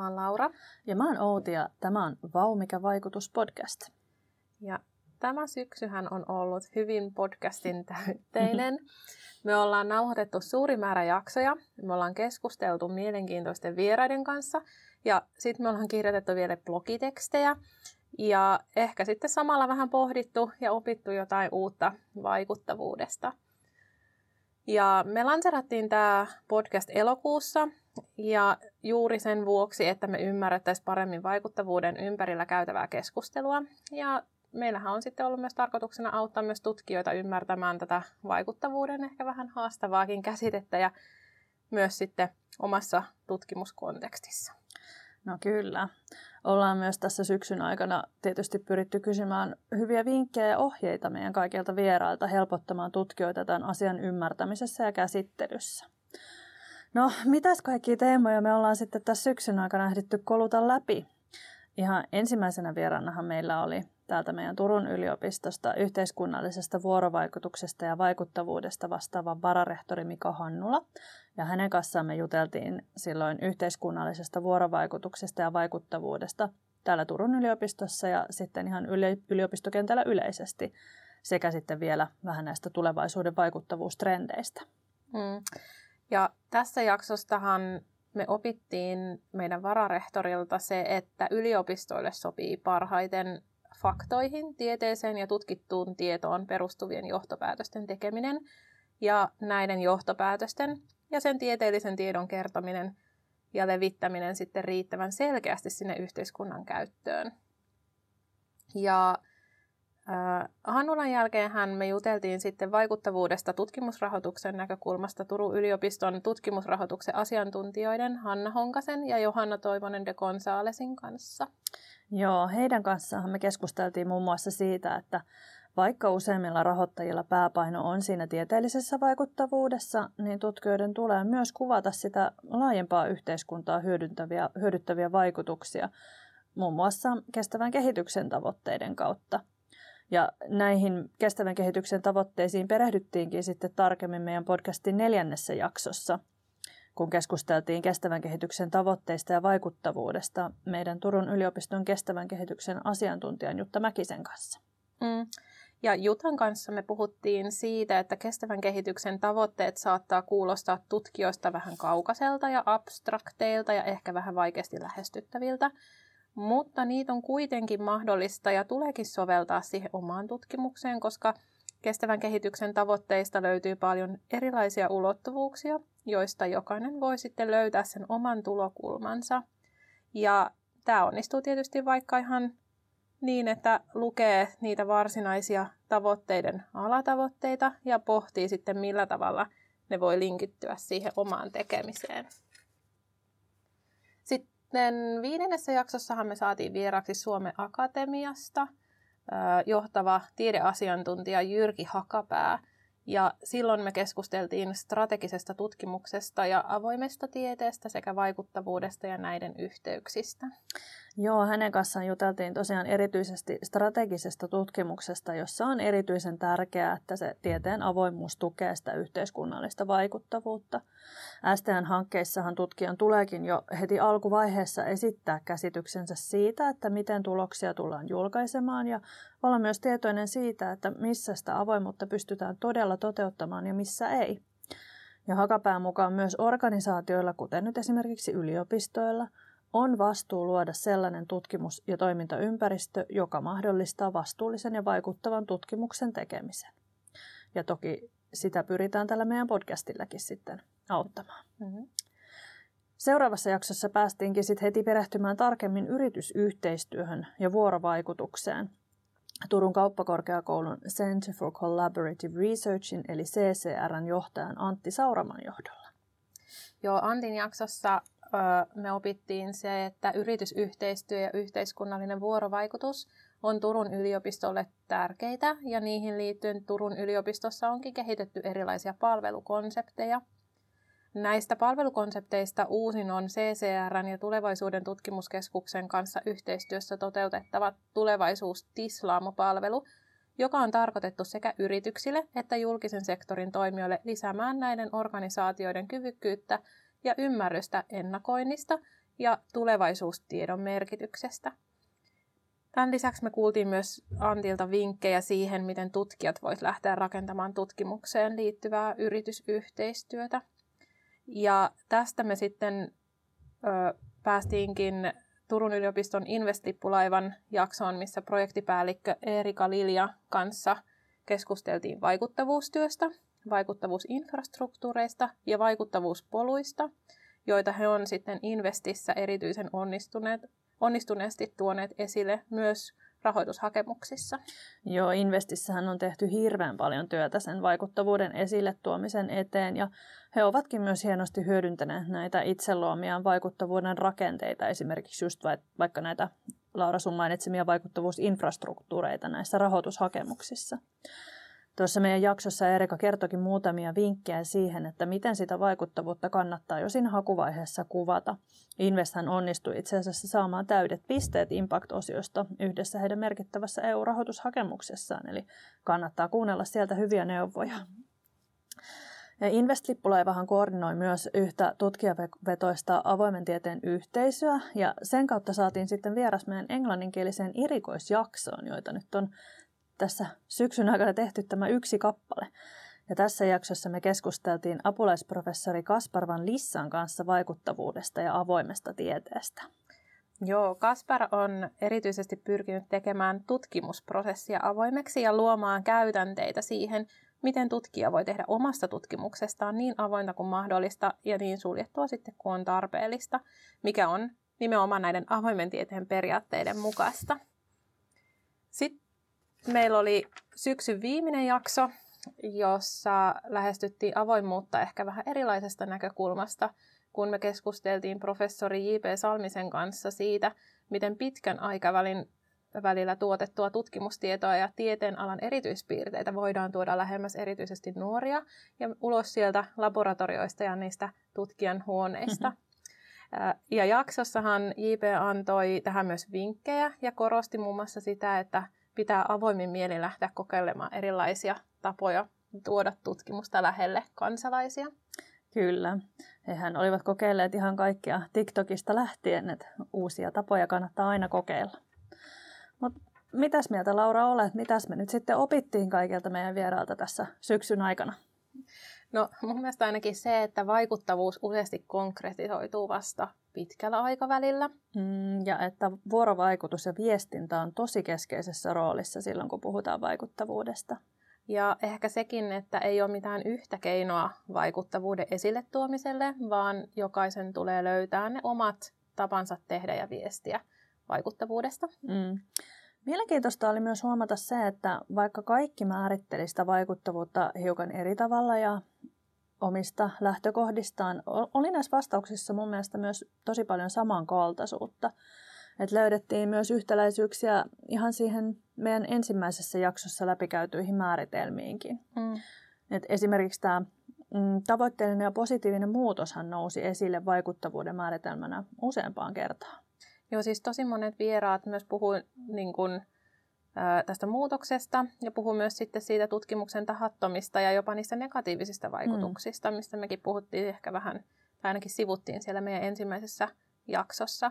Mä oon Laura. Ja mä oon Outi ja tämä on Vau mikä vaikutus podcast. Ja tämä syksyhän on ollut hyvin podcastin täytteinen. Me ollaan nauhoitettu suuri määrä jaksoja. Me ollaan keskusteltu mielenkiintoisten vieraiden kanssa. Ja sitten me ollaan kirjoitettu vielä blogitekstejä. Ja ehkä sitten samalla vähän pohdittu ja opittu jotain uutta vaikuttavuudesta. Ja me lanserattiin tämä podcast elokuussa ja juuri sen vuoksi, että me ymmärrettäisiin paremmin vaikuttavuuden ympärillä käytävää keskustelua. Ja meillähän on sitten ollut myös tarkoituksena auttaa myös tutkijoita ymmärtämään tätä vaikuttavuuden ehkä vähän haastavaakin käsitettä ja myös sitten omassa tutkimuskontekstissa. No kyllä. Ollaan myös tässä syksyn aikana tietysti pyritty kysymään hyviä vinkkejä ja ohjeita meidän kaikilta vierailta helpottamaan tutkijoita tämän asian ymmärtämisessä ja käsittelyssä. No, mitäs kaikkia teemoja me ollaan sitten tässä syksyn aikana ehditty koluta läpi? Ihan ensimmäisenä vieraanahan meillä oli täältä meidän Turun yliopistosta yhteiskunnallisesta vuorovaikutuksesta ja vaikuttavuudesta vastaava vararehtori Mika Hannula. Ja hänen kanssaan me juteltiin silloin yhteiskunnallisesta vuorovaikutuksesta ja vaikuttavuudesta täällä Turun yliopistossa ja sitten ihan yliopistokentällä yleisesti sekä sitten vielä vähän näistä tulevaisuuden vaikuttavuustrendeistä. Mm. Ja tässä jaksostahan me opittiin meidän vararehtorilta se, että yliopistoille sopii parhaiten faktoihin, tieteeseen ja tutkittuun tietoon perustuvien johtopäätösten tekeminen ja näiden johtopäätösten ja sen tieteellisen tiedon kertominen ja levittäminen sitten riittävän selkeästi sinne yhteiskunnan käyttöön. Ja Hannulan jälkeen me juteltiin sitten vaikuttavuudesta tutkimusrahoituksen näkökulmasta Turun yliopiston tutkimusrahoituksen asiantuntijoiden Hanna Honkasen ja Johanna Toivonen de Gonzalesin kanssa. Joo, heidän kanssaan me keskusteltiin muun muassa siitä, että vaikka useimmilla rahoittajilla pääpaino on siinä tieteellisessä vaikuttavuudessa, niin tutkijoiden tulee myös kuvata sitä laajempaa yhteiskuntaa hyödyntäviä, hyödyttäviä vaikutuksia, muun muassa kestävän kehityksen tavoitteiden kautta. Ja näihin kestävän kehityksen tavoitteisiin perehdyttiinkin sitten tarkemmin meidän podcastin neljännessä jaksossa – kun keskusteltiin kestävän kehityksen tavoitteista ja vaikuttavuudesta meidän Turun yliopiston kestävän kehityksen asiantuntijan Jutta Mäkisen kanssa. Mm. Ja Jutan kanssa me puhuttiin siitä, että kestävän kehityksen tavoitteet saattaa kuulostaa tutkijoista vähän kaukaiselta ja abstrakteilta ja ehkä vähän vaikeasti lähestyttäviltä, mutta niitä on kuitenkin mahdollista ja tuleekin soveltaa siihen omaan tutkimukseen, koska kestävän kehityksen tavoitteista löytyy paljon erilaisia ulottuvuuksia, joista jokainen voi sitten löytää sen oman tulokulmansa. Ja tämä onnistuu tietysti vaikka ihan niin, että lukee niitä varsinaisia tavoitteiden alatavoitteita ja pohtii sitten millä tavalla ne voi linkittyä siihen omaan tekemiseen. Sitten viidennessä jaksossahan me saatiin vieraksi Suomen Akatemiasta johtava tiedeasiantuntija Jyrki Hakapää – ja silloin me keskusteltiin strategisesta tutkimuksesta ja avoimesta tieteestä sekä vaikuttavuudesta ja näiden yhteyksistä. Joo, hänen kanssaan juteltiin tosiaan erityisesti strategisesta tutkimuksesta, jossa on erityisen tärkeää, että se tieteen avoimuus tukee sitä yhteiskunnallista vaikuttavuutta. STN-hankkeissahan tutkijan tuleekin jo heti alkuvaiheessa esittää käsityksensä siitä, että miten tuloksia tullaan julkaisemaan ja olla myös tietoinen siitä, että missä sitä avoimuutta pystytään todella toteuttamaan ja missä ei. Ja Hakapään mukaan myös organisaatioilla, kuten nyt esimerkiksi yliopistoilla, on vastuu luoda sellainen tutkimus- ja toimintaympäristö, joka mahdollistaa vastuullisen ja vaikuttavan tutkimuksen tekemisen. Ja toki sitä pyritään tällä meidän podcastillakin sitten auttamaan. Mm-hmm. Seuraavassa jaksossa päästiinkin sitten heti perehtymään tarkemmin yritysyhteistyöhön ja vuorovaikutukseen. Turun kauppakorkeakoulun Center for Collaborative Researchin eli CCRn johtajan Antti Sauraman johdolla. Joo, Antin jaksossa me opittiin se, että yritysyhteistyö ja yhteiskunnallinen vuorovaikutus on Turun yliopistolle tärkeitä ja niihin liittyen Turun yliopistossa onkin kehitetty erilaisia palvelukonsepteja. Näistä palvelukonsepteista uusin on CCRn ja Tulevaisuuden tutkimuskeskuksen kanssa yhteistyössä toteutettava tulevaisuus Tislaamo-palvelu, joka on tarkoitettu sekä yrityksille että julkisen sektorin toimijoille lisäämään näiden organisaatioiden kyvykkyyttä ja ymmärrystä ennakoinnista ja tulevaisuustiedon merkityksestä. Tämän lisäksi me kuultiin myös Antilta vinkkejä siihen, miten tutkijat voisivat lähteä rakentamaan tutkimukseen liittyvää yritysyhteistyötä. Ja tästä me sitten ö, päästiinkin Turun yliopiston Investippulaivan jaksoon, missä projektipäällikkö Erika Lilja kanssa keskusteltiin vaikuttavuustyöstä, vaikuttavuusinfrastruktuureista ja vaikuttavuuspoluista, joita he on sitten Investissä erityisen onnistuneet, onnistuneesti tuoneet esille myös rahoitushakemuksissa. Joo, Investissähän on tehty hirveän paljon työtä sen vaikuttavuuden esille tuomisen eteen ja he ovatkin myös hienosti hyödyntäneet näitä itse luomiaan vaikuttavuuden rakenteita, esimerkiksi just vaikka näitä Laura sun mainitsemia vaikuttavuusinfrastruktuureita näissä rahoitushakemuksissa. Tuossa meidän jaksossa Erika kertokin muutamia vinkkejä siihen, että miten sitä vaikuttavuutta kannattaa jo siinä hakuvaiheessa kuvata. Investhän onnistui itse asiassa saamaan täydet pisteet Impact-osiosta yhdessä heidän merkittävässä EU-rahoitushakemuksessaan, eli kannattaa kuunnella sieltä hyviä neuvoja. Ja Invest-lippulaivahan koordinoi myös yhtä tutkijavetoista avoimen tieteen yhteisöä, ja sen kautta saatiin sitten vieras meidän englanninkieliseen erikoisjaksoon, joita nyt on tässä syksyn aikana tehty tämä yksi kappale. Ja tässä jaksossa me keskusteltiin apulaisprofessori Kasparvan Lissan kanssa vaikuttavuudesta ja avoimesta tieteestä. Joo, Kaspar on erityisesti pyrkinyt tekemään tutkimusprosessia avoimeksi ja luomaan käytänteitä siihen, miten tutkija voi tehdä omasta tutkimuksestaan niin avointa kuin mahdollista ja niin suljettua sitten kuin on tarpeellista, mikä on nimenomaan näiden avoimen tieteen periaatteiden mukaista. Sitten meillä oli syksyn viimeinen jakso, jossa lähestyttiin avoimuutta ehkä vähän erilaisesta näkökulmasta, kun me keskusteltiin professori J.P. Salmisen kanssa siitä, miten pitkän aikavälin välillä tuotettua tutkimustietoa ja tieteen alan erityispiirteitä voidaan tuoda lähemmäs erityisesti nuoria ja ulos sieltä laboratorioista ja niistä tutkijan huoneista. Mm-hmm. Ja jaksossahan JP antoi tähän myös vinkkejä ja korosti muun muassa sitä, että pitää avoimin mieli lähteä kokeilemaan erilaisia tapoja tuoda tutkimusta lähelle kansalaisia. Kyllä. Hehän olivat kokeilleet ihan kaikkia TikTokista lähtien, että uusia tapoja kannattaa aina kokeilla. Mutta mitäs mieltä Laura olet? Mitäs me nyt sitten opittiin kaikilta meidän vierailta tässä syksyn aikana? No mun mielestä ainakin se, että vaikuttavuus useasti konkretisoituu vasta pitkällä aikavälillä. Mm, ja että vuorovaikutus ja viestintä on tosi keskeisessä roolissa silloin, kun puhutaan vaikuttavuudesta. Ja ehkä sekin, että ei ole mitään yhtä keinoa vaikuttavuuden esille tuomiselle, vaan jokaisen tulee löytää ne omat tapansa tehdä ja viestiä vaikuttavuudesta. Mm. Mielenkiintoista oli myös huomata se, että vaikka kaikki määritteli sitä vaikuttavuutta hiukan eri tavalla ja omista lähtökohdistaan, oli näissä vastauksissa mun mielestä myös tosi paljon samankaltaisuutta. Et löydettiin myös yhtäläisyyksiä ihan siihen meidän ensimmäisessä jaksossa läpikäytyihin määritelmiinkin. Mm. Et esimerkiksi tämä mm, tavoitteellinen ja positiivinen muutoshan nousi esille vaikuttavuuden määritelmänä useampaan kertaan. Joo, siis tosi monet vieraat myös puhuu niin kun, tästä muutoksesta ja puhuu myös sitten siitä tutkimuksen tahattomista ja jopa niistä negatiivisista vaikutuksista, mm. mistä mekin puhuttiin ehkä vähän, tai ainakin sivuttiin siellä meidän ensimmäisessä jaksossa.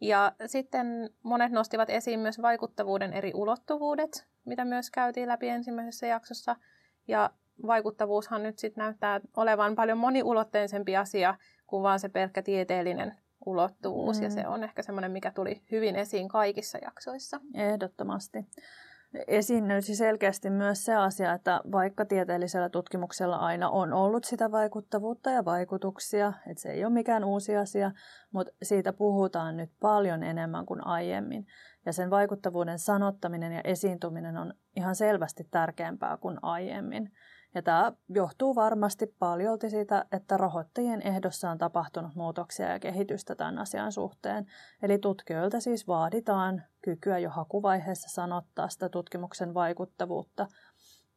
Ja sitten monet nostivat esiin myös vaikuttavuuden eri ulottuvuudet, mitä myös käytiin läpi ensimmäisessä jaksossa. Ja vaikuttavuushan nyt sitten näyttää olevan paljon moniulotteisempi asia kuin vaan se pelkkä tieteellinen ulottuvuus mm. ja se on ehkä semmoinen, mikä tuli hyvin esiin kaikissa jaksoissa. Ehdottomasti. Esiin nousi selkeästi myös se asia, että vaikka tieteellisellä tutkimuksella aina on ollut sitä vaikuttavuutta ja vaikutuksia, että se ei ole mikään uusi asia, mutta siitä puhutaan nyt paljon enemmän kuin aiemmin. Ja sen vaikuttavuuden sanottaminen ja esiintyminen on ihan selvästi tärkeämpää kuin aiemmin. Ja tämä johtuu varmasti paljolti siitä, että rahoittajien ehdossa on tapahtunut muutoksia ja kehitystä tämän asian suhteen. Eli tutkijoilta siis vaaditaan kykyä jo hakuvaiheessa sanottaa sitä tutkimuksen vaikuttavuutta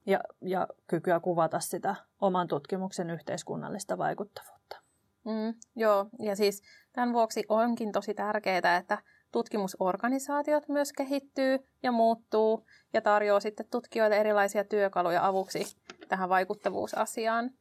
ja, ja kykyä kuvata sitä oman tutkimuksen yhteiskunnallista vaikuttavuutta. Mm, joo, ja siis tämän vuoksi onkin tosi tärkeää, että tutkimusorganisaatiot myös kehittyy ja muuttuu ja tarjoaa sitten tutkijoille erilaisia työkaluja avuksi tähän vaikuttavuusasiaan.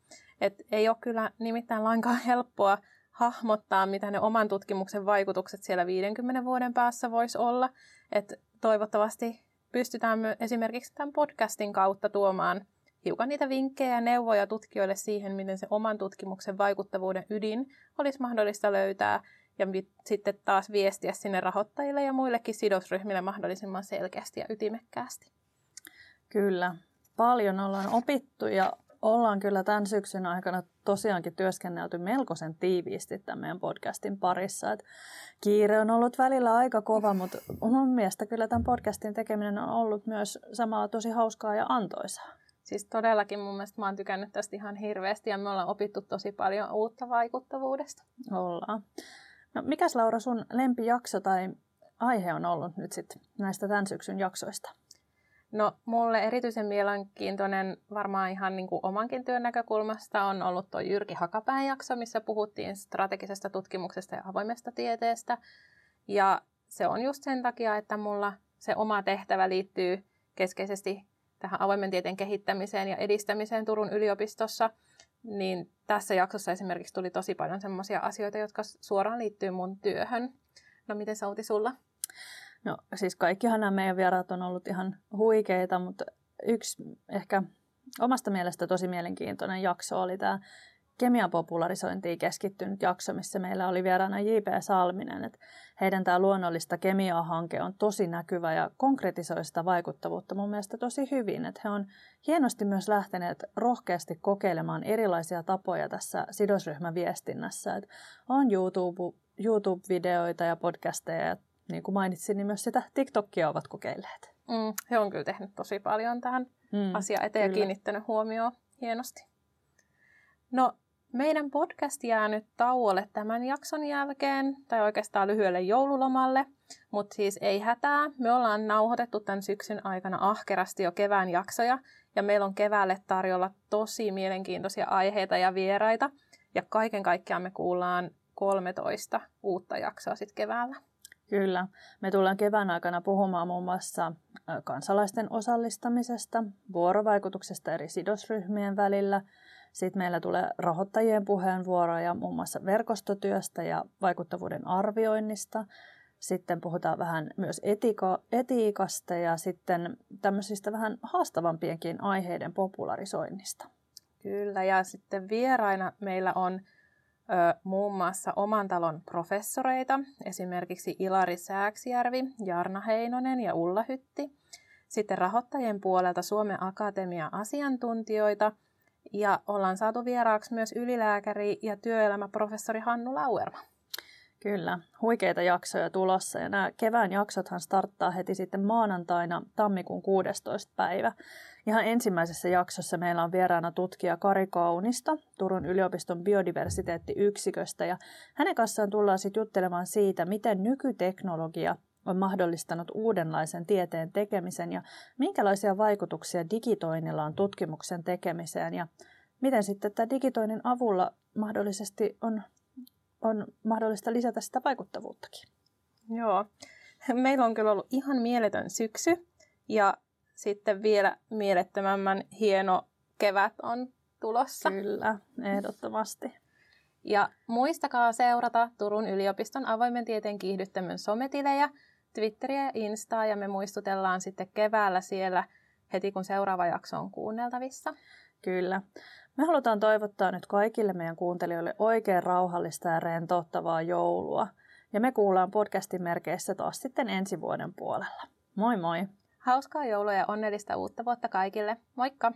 Et ei ole kyllä nimittäin lainkaan helppoa hahmottaa, mitä ne oman tutkimuksen vaikutukset siellä 50 vuoden päässä voisi olla. Et toivottavasti pystytään esimerkiksi tämän podcastin kautta tuomaan hiukan niitä vinkkejä ja neuvoja tutkijoille siihen, miten se oman tutkimuksen vaikuttavuuden ydin olisi mahdollista löytää ja sitten taas viestiä sinne rahoittajille ja muillekin sidosryhmille mahdollisimman selkeästi ja ytimekkäästi. Kyllä. Paljon ollaan opittu ja ollaan kyllä tämän syksyn aikana tosiaankin työskennelty melkoisen tiiviisti tämän meidän podcastin parissa. Et kiire on ollut välillä aika kova, mutta mun mielestä kyllä tämän podcastin tekeminen on ollut myös samalla tosi hauskaa ja antoisaa. Siis todellakin mun mielestä mä oon tykännyt tästä ihan hirveästi ja me ollaan opittu tosi paljon uutta vaikuttavuudesta. Ollaan. No mikäs Laura sun lempijakso tai aihe on ollut nyt sitten näistä tämän syksyn jaksoista? No mulle erityisen mielenkiintoinen varmaan ihan niin kuin omankin työn näkökulmasta on ollut tuo Jyrki Hakapään jakso, missä puhuttiin strategisesta tutkimuksesta ja avoimesta tieteestä. Ja se on just sen takia, että mulla se oma tehtävä liittyy keskeisesti tähän avoimen tieteen kehittämiseen ja edistämiseen Turun yliopistossa, niin tässä jaksossa esimerkiksi tuli tosi paljon sellaisia asioita, jotka suoraan liittyy mun työhön. No miten Sauti sulla? No siis kaikkihan nämä meidän vieraat on ollut ihan huikeita, mutta yksi ehkä omasta mielestä tosi mielenkiintoinen jakso oli tämä kemian popularisointiin keskittynyt jakso, missä meillä oli vieraana J.P. Salminen. Että heidän tämä luonnollista kemiaa-hanke on tosi näkyvä ja konkretisoi sitä vaikuttavuutta mun mielestä tosi hyvin. Että he on hienosti myös lähteneet rohkeasti kokeilemaan erilaisia tapoja tässä sidosryhmän viestinnässä. Että on YouTube, YouTube-videoita ja podcasteja ja niin kuin mainitsin, niin myös sitä TikTokia ovat kokeilleet. Mm, he on kyllä tehnyt tosi paljon tähän mm, asiaan eteen kyllä. ja kiinnittänyt huomioon hienosti. No, meidän podcast jää nyt tauolle tämän jakson jälkeen, tai oikeastaan lyhyelle joululomalle, mutta siis ei hätää. Me ollaan nauhoitettu tämän syksyn aikana ahkerasti jo kevään jaksoja, ja meillä on keväälle tarjolla tosi mielenkiintoisia aiheita ja vieraita, ja kaiken kaikkiaan me kuullaan 13 uutta jaksoa sitten keväällä. Kyllä. Me tullaan kevään aikana puhumaan muun muassa kansalaisten osallistamisesta, vuorovaikutuksesta eri sidosryhmien välillä. Sitten meillä tulee rahoittajien puheenvuoroja muun muassa verkostotyöstä ja vaikuttavuuden arvioinnista. Sitten puhutaan vähän myös etiiko, etiikasta ja sitten tämmöisistä vähän haastavampienkin aiheiden popularisoinnista. Kyllä, ja sitten vieraina meillä on ö, muun muassa oman talon professoreita, esimerkiksi Ilari Sääksijärvi, Jarna Heinonen ja Ulla Hytti. Sitten rahoittajien puolelta Suomen Akatemia asiantuntijoita ja ollaan saatu vieraaksi myös ylilääkäri ja työelämäprofessori Hannu Lauerma. Kyllä, huikeita jaksoja tulossa ja nämä kevään jaksothan starttaa heti sitten maanantaina tammikuun 16. päivä. Ihan ensimmäisessä jaksossa meillä on vieraana tutkija Kari Kaunista Turun yliopiston biodiversiteettiyksiköstä ja hänen kanssaan tullaan sitten juttelemaan siitä, miten nykyteknologia on mahdollistanut uudenlaisen tieteen tekemisen ja minkälaisia vaikutuksia digitoinnilla on tutkimuksen tekemiseen ja miten sitten tämä digitoinnin avulla mahdollisesti on, on mahdollista lisätä sitä vaikuttavuuttakin. Joo, meillä on kyllä ollut ihan mieletön syksy ja sitten vielä mielettömämmän hieno kevät on tulossa. Kyllä, ehdottomasti. Ja muistakaa seurata Turun yliopiston avoimen tieteen kiihdyttämön sometilejä, Twitteriä ja Instaa, ja me muistutellaan sitten keväällä siellä heti, kun seuraava jakso on kuunneltavissa. Kyllä. Me halutaan toivottaa nyt kaikille meidän kuuntelijoille oikein rauhallista ja rentouttavaa joulua. Ja me kuullaan podcastin merkeissä taas sitten ensi vuoden puolella. Moi moi! Hauskaa joulua ja onnellista uutta vuotta kaikille. Moikka!